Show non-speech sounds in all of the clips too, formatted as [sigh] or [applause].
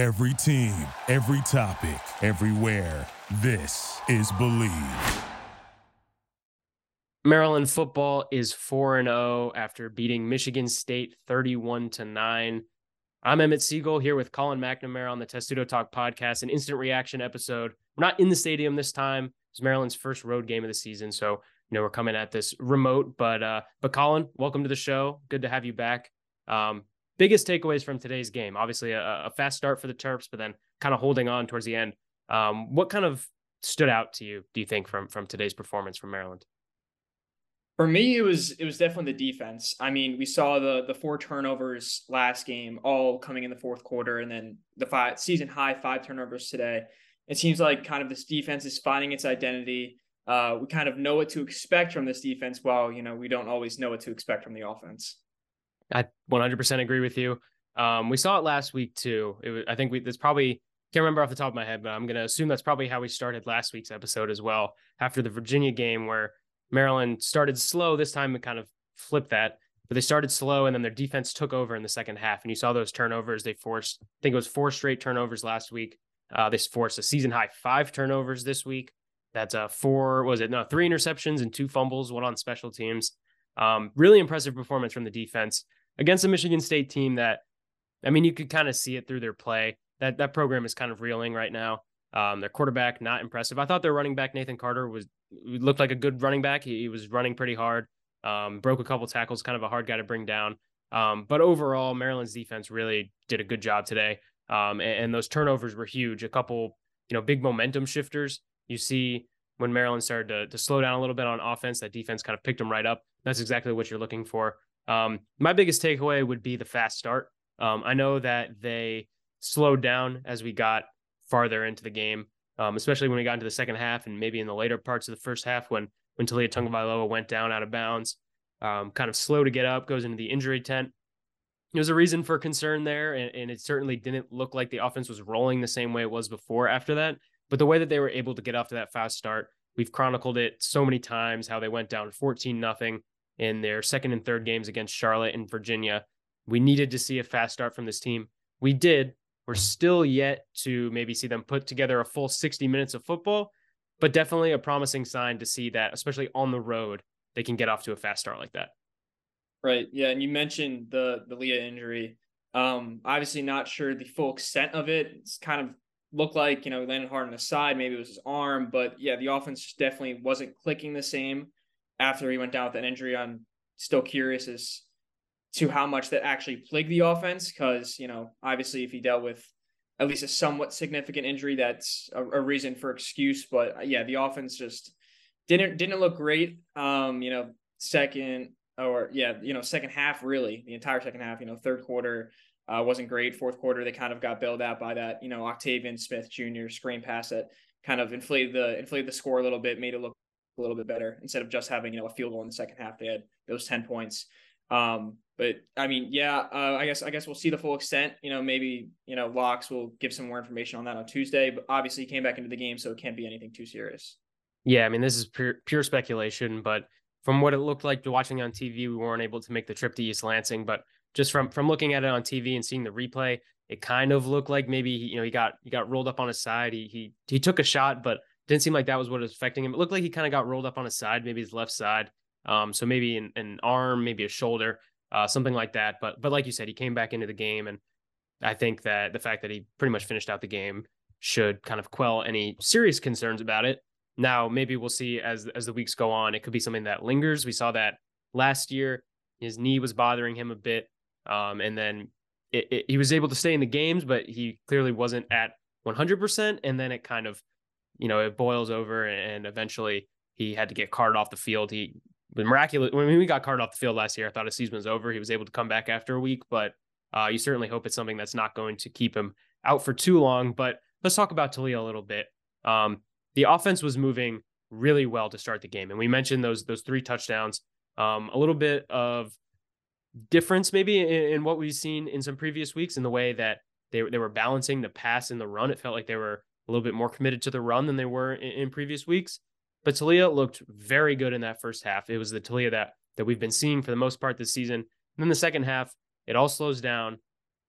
Every team, every topic, everywhere. This is Believe. Maryland football is 4 0 after beating Michigan State 31 to 9. I'm Emmett Siegel here with Colin McNamara on the Testudo Talk podcast, an instant reaction episode. We're not in the stadium this time. It's Maryland's first road game of the season, so you know we're coming at this remote. But uh, but Colin, welcome to the show. Good to have you back. Um, biggest takeaways from today's game? Obviously, a, a, fast start for the Terps, but then kind of holding on towards the end. Um, what kind of stood out to you? Do you think from from today's performance from Maryland? For me, it was it was definitely the defense. I mean, we saw the the four turnovers last game, all coming in the fourth quarter, and then the five season high five turnovers today. It seems like kind of this defense is finding its identity. Uh, we kind of know what to expect from this defense, while you know we don't always know what to expect from the offense. I 100% agree with you. Um, we saw it last week too. Was, I think we that's probably can't remember off the top of my head, but I'm gonna assume that's probably how we started last week's episode as well. After the Virginia game, where Maryland started slow. This time it kind of flipped that, but they started slow and then their defense took over in the second half. And you saw those turnovers. They forced, I think it was four straight turnovers last week. Uh, they forced a season high five turnovers this week. That's uh, four, was it? No, three interceptions and two fumbles, one on special teams. Um, really impressive performance from the defense against a Michigan State team that, I mean, you could kind of see it through their play. That that program is kind of reeling right now. Um, their quarterback not impressive. I thought their running back Nathan Carter was looked like a good running back. He, he was running pretty hard. Um, broke a couple tackles, kind of a hard guy to bring down. Um, but overall, Maryland's defense really did a good job today. Um, and, and, those turnovers were huge. A couple, you know, big momentum shifters. You see when Maryland started to, to slow down a little bit on offense, that defense kind of picked them right up. That's exactly what you're looking for. Um, my biggest takeaway would be the fast start. Um, I know that they slowed down as we got farther into the game, um, especially when we got into the second half and maybe in the later parts of the first half when when Taulia Tagovailoa went down out of bounds, um, kind of slow to get up, goes into the injury tent. There was a reason for concern there, and, and it certainly didn't look like the offense was rolling the same way it was before after that. But the way that they were able to get off to that fast start, we've chronicled it so many times how they went down 14 nothing in their second and third games against Charlotte and Virginia. We needed to see a fast start from this team. We did, we're still yet to maybe see them put together a full 60 minutes of football, but definitely a promising sign to see that, especially on the road, they can get off to a fast start like that. Right. Yeah. And you mentioned the Taulia injury. Um, obviously not sure the full extent of it. It's kind of looked like, you know, he landed hard on the side, maybe it was his arm, but yeah, the offense definitely wasn't clicking the same after he went down with an injury. I'm still curious as to how much that actually plagued the offense because you know obviously if he dealt with at least a somewhat significant injury that's a, a, reason for excuse but uh, yeah the offense just didn't didn't look great um you know second or yeah you know second half really the entire second half you know third quarter uh, wasn't great fourth quarter they kind of got bailed out by that you know octavian smith jr screen pass that kind of inflated the inflated the score a little bit made it look a little bit better instead of just having you know a field goal in the second half they had those 10 points um, but I mean, yeah, uh, I guess I guess we'll see the full extent. You know, maybe you know Locks will give some more information on that on Tuesday. But obviously, he came back into the game, so it can't be anything too serious. Yeah, I mean, this is pure pure speculation, but from what it looked like watching on TV, we weren't able to make the trip to East Lansing. But just from from looking at it on TV and seeing the replay, it kind of looked like maybe you know he got he got rolled up on his side. He he he took a shot, but didn't seem like that was what was affecting him. It looked like he kind of got rolled up on his side, maybe his left side. Um, so maybe an, an arm, maybe a shoulder uh, something like that. But but like you said, he came back into the game, and I think that the fact that he pretty much finished out the game should kind of quell any serious concerns about it. Now, maybe we'll see as as the weeks go on. It could be something that lingers. We saw that last year. His knee was bothering him a bit, um, and then it, it, he was able to stay in the games, but he clearly wasn't at 100%. And then it kind of, you know, it boils over, and eventually he had to get carted off the field. He was miraculous. When we got carted off the field last year, I thought his season was over. He was able to come back after a week, but uh, you certainly hope it's something that's not going to keep him out for too long. But let's talk about Taulia a little bit. Um, the offense was moving really well to start the game, and we mentioned those those three touchdowns. Um, a little bit of difference maybe in, in, what we've seen in some previous weeks in the way that they they were balancing the pass and the run. It felt like they were a little bit more committed to the run than they were in, in previous weeks. But Taulia looked very good in that first half. It was the Taulia that that we've been seeing for the most part this season. And then the second half, it all slows down,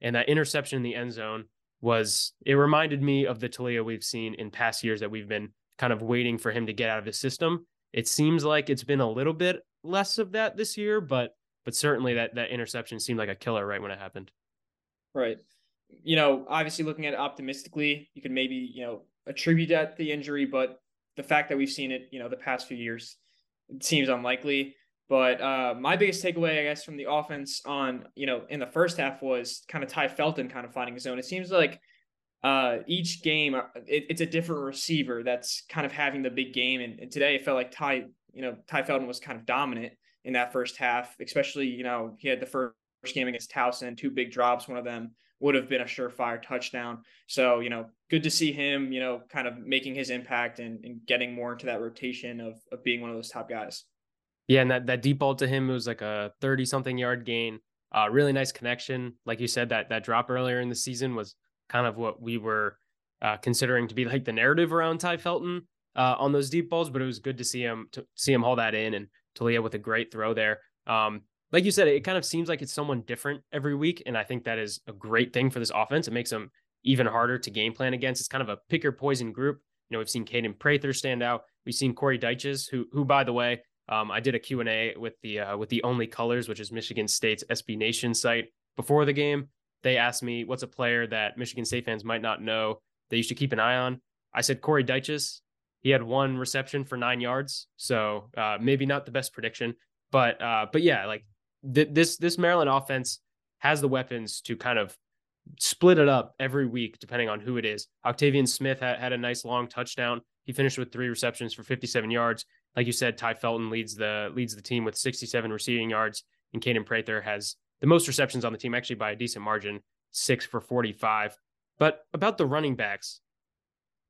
and that interception in the end zone was it reminded me of the Taulia we've seen in past years that we've been kind of waiting for him to get out of his system. It seems like it's been a little bit less of that this year, but but certainly that that interception seemed like a killer right when it happened. Right. You know, obviously looking at it optimistically, you could maybe, you know, attribute that the injury, but the fact that we've seen it, you know, the past few years, seems unlikely. But uh, my biggest takeaway, I guess, from the offense on, you know, in the first half was kind of Tai Felton kind of finding his own. It seems like uh, each game, uh, it, it's a different receiver that's kind of having the big game. And, and today it felt like Tai, you know, Tai Felton was kind of dominant in that first half, especially, you know, he had the first game against Towson, two big drops. One of them would have been a surefire touchdown. So, you know, good to see him, you know, kind of making his impact and, and getting more into that rotation of, of being one of those top guys. Yeah. And that, that deep ball to him was like a 30 something yard gain. Uh, really nice connection. Like you said, that that drop earlier in the season was kind of what we were uh, considering to be like the narrative around Tai Felton uh, on those deep balls, but it was good to see him to see him haul that in and Taulia with a great throw there. Um, like you said, it kind of seems like it's someone different every week. And I think that is a great thing for this offense. It makes them even harder to game plan against. It's kind of a pick your poison group. You know, we've seen Kaden Prather stand out. We've seen Corey Dyches, who, who by the way, um, I did a Q&A with the uh, with the Only Colors, which is Michigan State's SB Nation site before the game. They asked me what's a player that Michigan State fans might not know that you should keep an eye on. I said Corey Dyches. He had one reception for nine yards, so uh, maybe not the best prediction, but uh, but yeah, like th- this this Maryland offense has the weapons to kind of split it up every week depending on who it is. Octavian Smith had, had a nice long touchdown. He finished with three receptions for 57 yards. Like you said, Tai Felton leads the leads the team with 67 receiving yards, and Kaden Prather has the most receptions on the team, actually by a decent margin, six for 45. But about the running backs,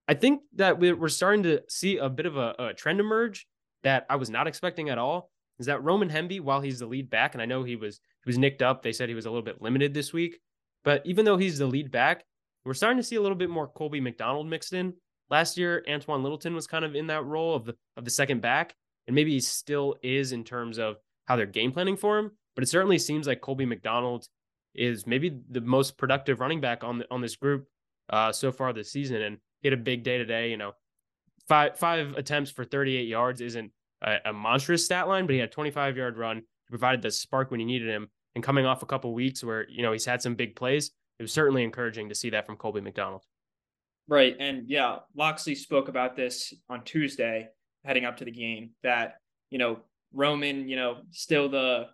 I think that we're starting to see a bit of a, a trend emerge that I was not expecting at all is that Roman Hemby, while he's the lead back, and I know he was he was nicked up, they said he was a little bit limited this week, but even though he's the lead back, we're starting to see a little bit more Colby McDonald mixed in. Last year, Antoine Littleton was kind of in that role of the of the second back, and maybe he still is in terms of how they're game planning for him. But it certainly seems like Colby McDonald is maybe the most productive running back on the, on this group uh, so far this season, and he had a big day today. You know, five five attempts for 38 yards isn't a, a monstrous stat line, but he had a 25 yard run. He provided the spark when he needed him. And coming off a couple weeks where, you know, he's had some big plays, it was certainly encouraging to see that from Colby McDonald. Right. And yeah, Locksley spoke about this on Tuesday heading up to the game that, you know, Roman, you know, still the,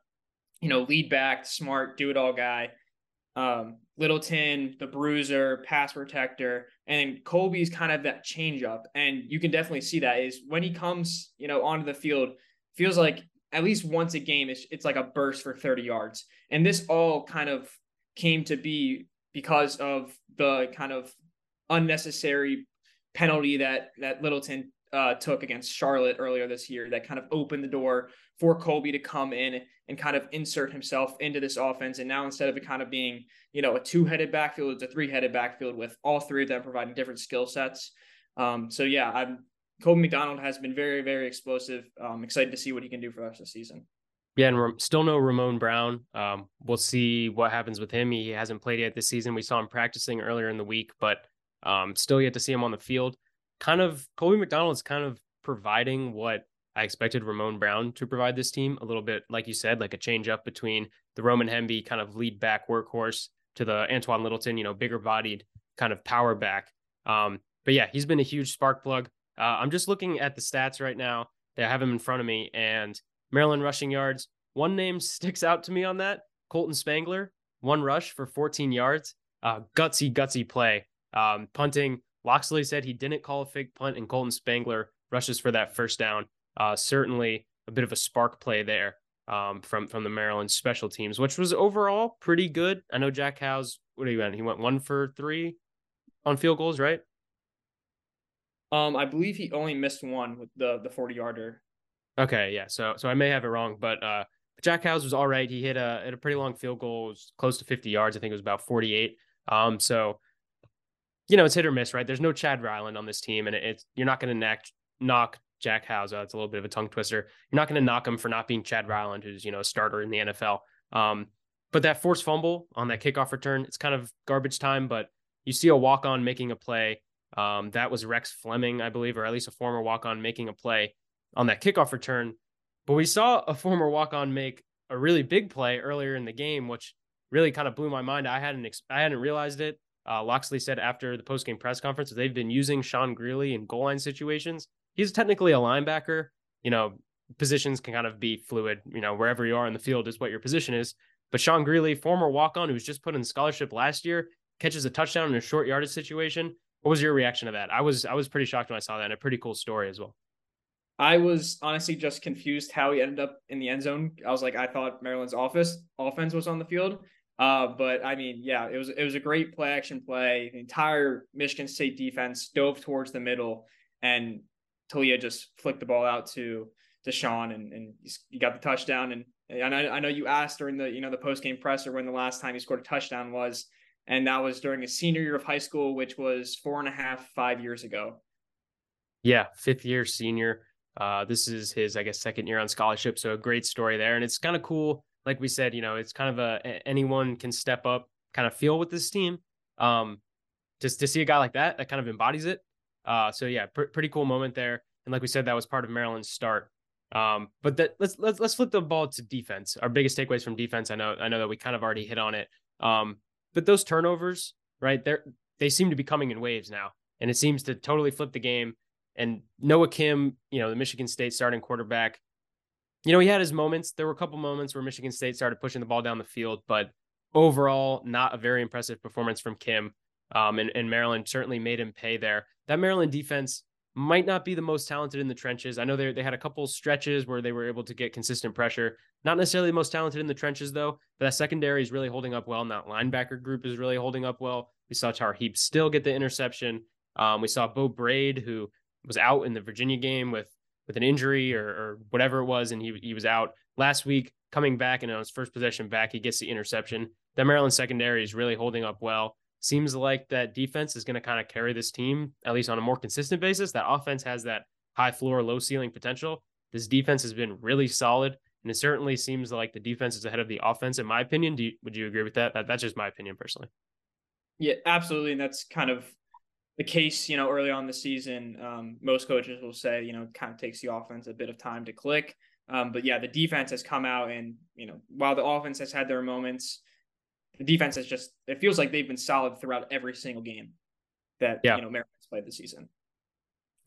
you know, lead back, smart, do it all guy. Um, Littleton, the bruiser, pass protector, and Colby's kind of that change up. And you can definitely see that is when he comes, you know, onto the field, feels like at least once a game, it's, it's like a burst for 30 yards. And this all kind of came to be because of the kind of unnecessary penalty that that Littleton uh, took against Charlotte earlier this year that kind of opened the door for Colby to come in and kind of insert himself into this offense. And now instead of it kind of being, you know, a two-headed backfield, it's a three-headed backfield with all three of them providing different skill sets. Um, so yeah, I'm Colby McDonald has been very, very explosive. I'm excited to see what he can do for us this season. Yeah, and we're still no Ramon Brown. Um, we'll see what happens with him. He hasn't played yet this season. We saw him practicing earlier in the week, but um, still yet to see him on the field. Kind of Colby McDonald's kind of providing what I expected Ramon Brown to provide this team a little bit, like you said, like a change up between the Roman Hemby kind of lead back workhorse to the Antoine Littleton, you know, bigger bodied kind of power back. Um, but yeah, he's been a huge spark plug. Uh, I'm just looking at the stats right now. They have him in front of me, and Maryland rushing yards. One name [laughs] sticks out to me on that: Colton Spangler, one rush for 14 yards. Uh, gutsy, gutsy play. Um, punting. Locksley said he didn't call a fake punt, and Colton Spangler rushes for that first down. Uh, certainly a bit of a spark play there um, from from the Maryland special teams, which was overall pretty good. I know Jack Howes. What are you at? He went one for three on field goals, right? Um, I believe he only missed one with the the forty yarder. Okay, yeah. So so I may have it wrong, but uh, Jack Howes was all right. He hit a hit a pretty long field goal, close to fifty yards. I think it was about forty eight. Um, so you know it's hit or miss, right? There's no Chad Ryland on this team, and it's you're not going to knock Jack Howes. It's a little bit of a tongue twister. You're not going to knock him for not being Chad Ryland, who's you know a starter in the NFL. Um, but that forced fumble on that kickoff return, it's kind of garbage time, but you see a walk on making a play. Um, that was Rex Fleming, I believe, or at least a former walk on making a play on that kickoff return. But we saw a former walk on make a really big play earlier in the game, which really kind of blew my mind. I hadn't I hadn't realized it. Uh, Locksley said after the post game press conference they've been using Sean Greeley in goal line situations. He's technically a linebacker. You know, positions can kind of be fluid. You know, wherever you are in the field is what your position is. But Sean Greeley, former walk on who was just put in scholarship last year, catches a touchdown in a short yardage situation. What was your reaction to that? I was I was pretty shocked when I saw that. And a pretty cool story as well. I was honestly just confused how he ended up in the end zone. I was like, I thought Maryland's office offense was on the field. Uh, but I mean, yeah, it was it was a great play action play. The entire Michigan State defense dove towards the middle, and Taulia just flicked the ball out to Sean, and and he got the touchdown. And and I, I know you asked during the you know the post game presser when the last time he scored a touchdown was, and that was during his senior year of high school, which was four and a half five years ago. Yeah, fifth year senior. Uh, this is his, I guess, second year on scholarship. So a great story there, and it's kind of cool like we said, you know, it's kind of a anyone can step up kind of feel with this team. Um, just to see a guy like that that kind of embodies it. Uh, so yeah, pr- pretty cool moment there. And like we said, that was part of Maryland's start. Um, but that let's let's let's flip the ball to defense. Our biggest takeaways from defense. I know I know that we kind of already hit on it. Um, but those turnovers, right? They're they seem to be coming in waves now, and it seems to totally flip the game. And Noah Kim, you know, the Michigan State starting quarterback, you know, he had his moments. There were a couple moments where Michigan State started pushing the ball down the field, but overall, not a very impressive performance from Kim. Um, and, and Maryland certainly made him pay there. That Maryland defense might not be the most talented in the trenches. I know they they had a couple stretches where they were able to get consistent pressure. Not necessarily the most talented in the trenches though, but that secondary is really holding up well. And that linebacker group is really holding up well. We saw Tarheeb Still get the interception. Um, we saw Beau Brade, who was out in the Virginia game with with an injury or, or whatever it was, and he he was out last week. Coming back and on his first possession back, he gets the interception. That Maryland secondary is really holding up well. Seems like that defense is going to kind of carry this team at least on a more consistent basis. That offense has that high floor, low ceiling potential. This defense has been really solid, and it certainly seems like the defense is ahead of the offense. In my opinion, do you, would you agree with that? that? That's just my opinion personally. Yeah, absolutely, and that's kind of the case, you know, early on the season, um, most coaches will say, you know, it kind of takes the offense a bit of time to click. Um, but yeah, the defense has come out and, you know, while the offense has had their moments, the defense has just, it feels like they've been solid throughout every single game that, yeah. you know, Maryland's played this season.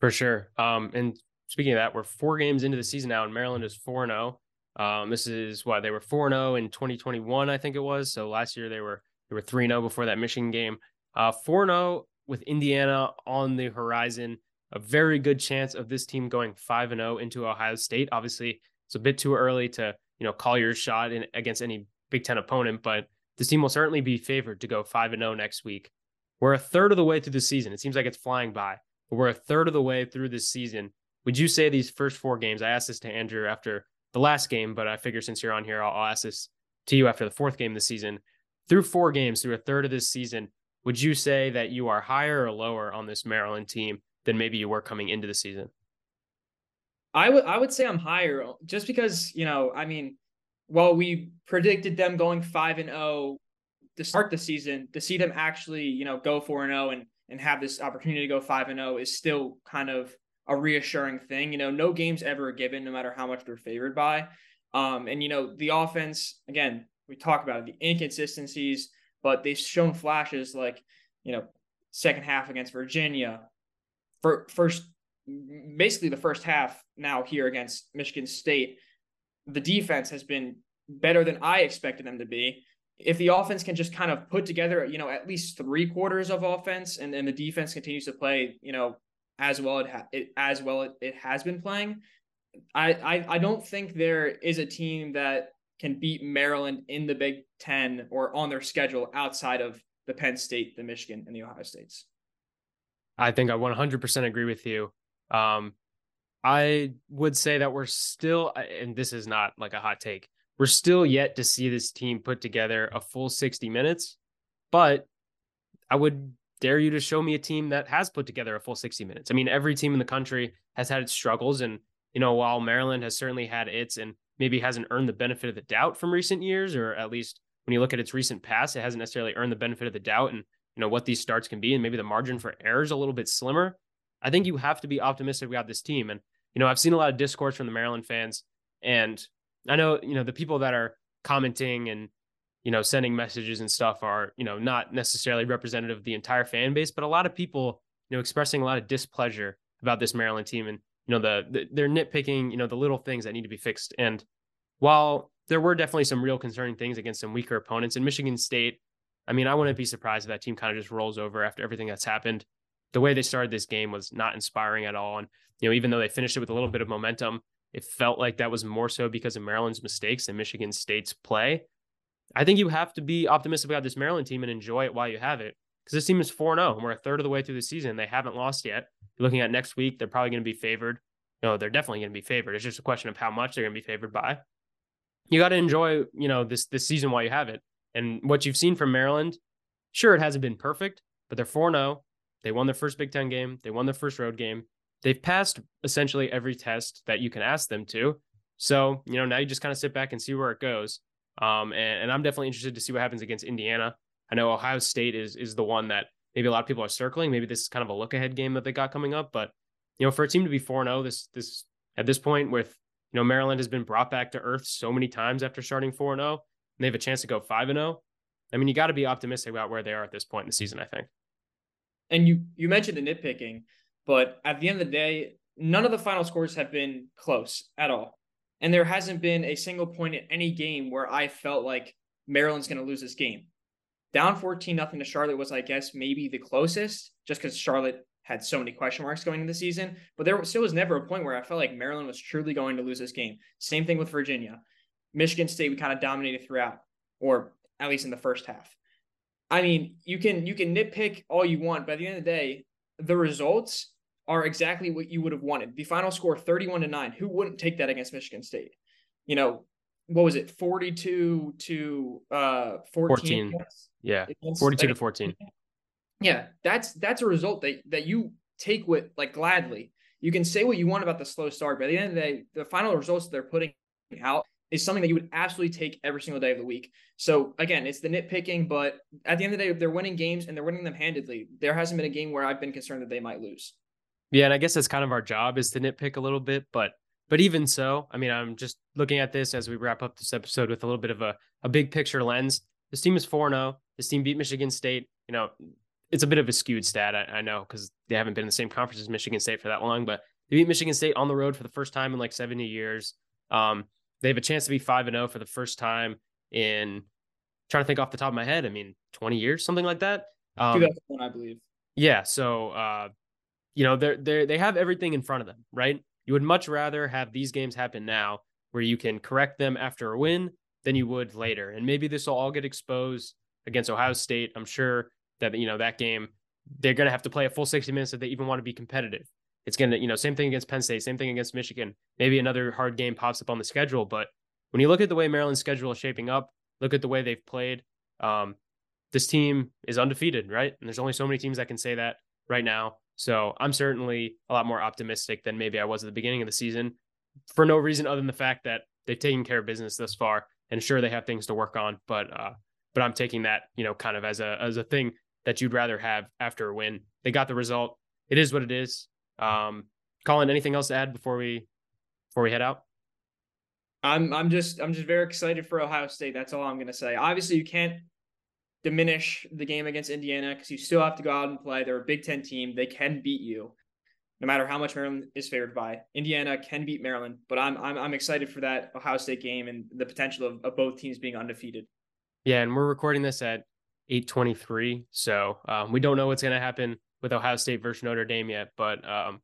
For sure. Um, and speaking of that, we're four games into the season now and Maryland is 4 0. Um, this is why they were 4 0 in 2021, I think it was. So last year they were, they were 3 0 before that Michigan game. Uh, 4 0 with Indiana on the horizon, a very good chance of this team going 5 and 0 into Ohio State. Obviously, it's a bit too early to, you know, call your shot in, against any Big 10 opponent, but this team will certainly be favored to go 5 and 0 next week. We're a third of the way through the season. It seems like it's flying by, but we're a third of the way through this season. Would you say these first four games? I asked this to Andrew after the last game, but I figure since you're on here, I'll, I'll ask this to you after the fourth game of the season. Through four games, through a third of this season, would you say that you are higher or lower on this Maryland team than maybe you were coming into the season? I would I would say I'm higher just because, you know, I mean, while we predicted them going 5 and 0 to start the season, to see them actually, you know, go 4 and 0 and and have this opportunity to go 5 and 0 is still kind of a reassuring thing. You know, no game's ever given no matter how much they're favored by. Um and you know, the offense again, we talk about it, the inconsistencies but they've shown flashes like, you know, second half against Virginia, for first basically the first half now here against Michigan State, the defense has been better than I expected them to be. If the offense can just kind of put together, you know, at least three quarters of offense, and then the defense continues to play, you know, as well it, ha- it as well it, it has been playing, I, I I don't think there is a team that can beat Maryland in the Big Ten or on their schedule outside of the Penn State, the Michigan, and the Ohio States. I think I 100% agree with you. Um, I would say that we're still, and this is not like a hot take, we're still yet to see this team put together a full 60 minutes. But I would dare you to show me a team that has put together a full 60 minutes. I mean, every team in the country has had its struggles. And, you know, while Maryland has certainly had its, and maybe hasn't earned the benefit of the doubt from recent years, or at least when you look at its recent past, it hasn't necessarily earned the benefit of the doubt. And you know, what these starts can be and maybe the margin for error is a little bit slimmer, I think you have to be optimistic about this team. And, you know, I've seen a lot of discourse from the Maryland fans. And I know, you know, the people that are commenting and, you know, sending messages and stuff are, you know, not necessarily representative of the entire fan base, but a lot of people, you know, expressing a lot of displeasure about this Maryland team and, you know, the, the they're nitpicking, you know, the little things that need to be fixed. And while there were definitely some real concerning things against some weaker opponents in Michigan State, I mean, I wouldn't be surprised if that team kind of just rolls over after everything that's happened. The way they started this game was not inspiring at all. And, you know, even though they finished it with a little bit of momentum, it felt like that was more so because of Maryland's mistakes than Michigan State's play. I think you have to be optimistic about this Maryland team and enjoy it while you have it. Because this team is 4 0 and we're a third of the way through the season. They haven't lost yet. Looking at next week, they're probably going to be favored. No, they're definitely going to be favored. It's just a question of how much they're going to be favored by. You got to enjoy, you know, this this season while you have it. And what you've seen from Maryland, sure, it hasn't been perfect, but they're 4 0. They won their first Big Ten game. They won their first road game. They've passed essentially every test that you can ask them to. So, you know, now you just kind of sit back and see where it goes. Um, and, and I'm definitely interested to see what happens against Indiana. I know Ohio State is is the one that maybe a lot of people are circling. Maybe this is kind of a look ahead game that they got coming up. But you know, for a team to be 4-0 this this at this point with you know Maryland has been brought back to earth so many times after starting 4-0, and they have a chance to go 5-0. I mean, you got to be optimistic about where they are at this point in the season, I think. And you you mentioned the nitpicking, but at the end of the day, none of the final scores have been close at all. And there hasn't been a single point in any game where I felt like Maryland's going to lose this game. Down 14 nothing to Charlotte was, I guess, maybe the closest, just because Charlotte had so many question marks going into the season. But there still was never a point where I felt like Maryland was truly going to lose this game. Same thing with Virginia. Michigan State, we kind of dominated throughout, or at least in the first half. I mean, you can you can nitpick all you want, but at the end of the day, the results are exactly what you would have wanted. The final score 31 to 9. Who wouldn't take that against Michigan State? You know, what was it? 42 to uh 14. 14. Yeah. 42 to 14. Yeah, that's that's a result that that you take with like gladly. You can say what you want about the slow start, but at the end of the day, the final results they're putting out is something that you would absolutely take every single day of the week. So again, it's the nitpicking, but at the end of the day, they're winning games and they're winning them handedly. There hasn't been a game where I've been concerned that they might lose. Yeah, and I guess that's kind of our job is to nitpick a little bit, but but even so, I mean, I'm just looking at this as we wrap up this episode with a little bit of a, a big picture lens. This team is 4 0. This team beat Michigan State. You know, it's a bit of a skewed stat, I, I know, because they haven't been in the same conference as Michigan State for that long, but they beat Michigan State on the road for the first time in like 70 years. Um, they have a chance to be 5 and 0 for the first time in trying to think off the top of my head. I mean, 20 years, something like that. Um, 2001, I believe. Yeah. So, uh, you know, they're, they they have everything in front of them, right? You would much rather have these games happen now where you can correct them after a win than you would later. And maybe this will all get exposed against Ohio State. I'm sure that, you know, that game, they're going to have to play a full 60 minutes if they even want to be competitive. It's going to, you know, same thing against Penn State, same thing against Michigan. Maybe another hard game pops up on the schedule. But when you look at the way Maryland's schedule is shaping up, look at the way they've played, um, this team is undefeated, right? And there's only so many teams that can say that right now. So I'm certainly a lot more optimistic than maybe I was at the beginning of the season for no reason other than the fact that they've taken care of business thus far. And sure, they have things to work on, but uh, but I'm taking that you know kind of as a as a thing that you'd rather have after a win. They got the result. It is what it is. Um, Colin, anything else to add before we before we head out? I'm I'm just I'm just very excited for Ohio State. That's all I'm gonna say. Obviously, you can't diminish the game against Indiana because you still have to go out and play. They're a Big Ten team. They can beat you, no matter how much Maryland is favored by. Indiana can beat Maryland, but I'm I'm, I'm excited for that Ohio State game and the potential of, of both teams being undefeated. Yeah, and we're recording this at 8:23, so um, we don't know what's going to happen with Ohio State versus Notre Dame yet, but um,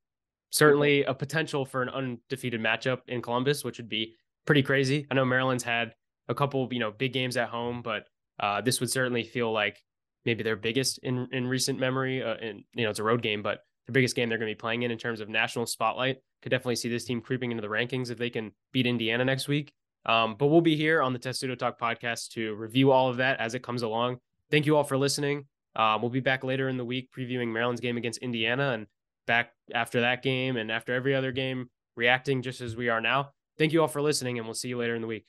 certainly a potential for an undefeated matchup in Columbus, which would be pretty crazy. I know Maryland's had a couple, you know, big games at home, but uh, this would certainly feel like maybe their biggest in in recent memory. Uh, and you know, it's a road game, but the biggest game they're going to be playing in in terms of national spotlight. Could definitely see this team creeping into the rankings if they can beat Indiana next week. Um, but we'll be here on the Testudo Talk podcast to review all of that as it comes along. Thank you all for listening. Uh, we'll be back later in the week previewing Maryland's game against Indiana and back after that game and after every other game, reacting just as we are now. Thank you all for listening, and we'll see you later in the week.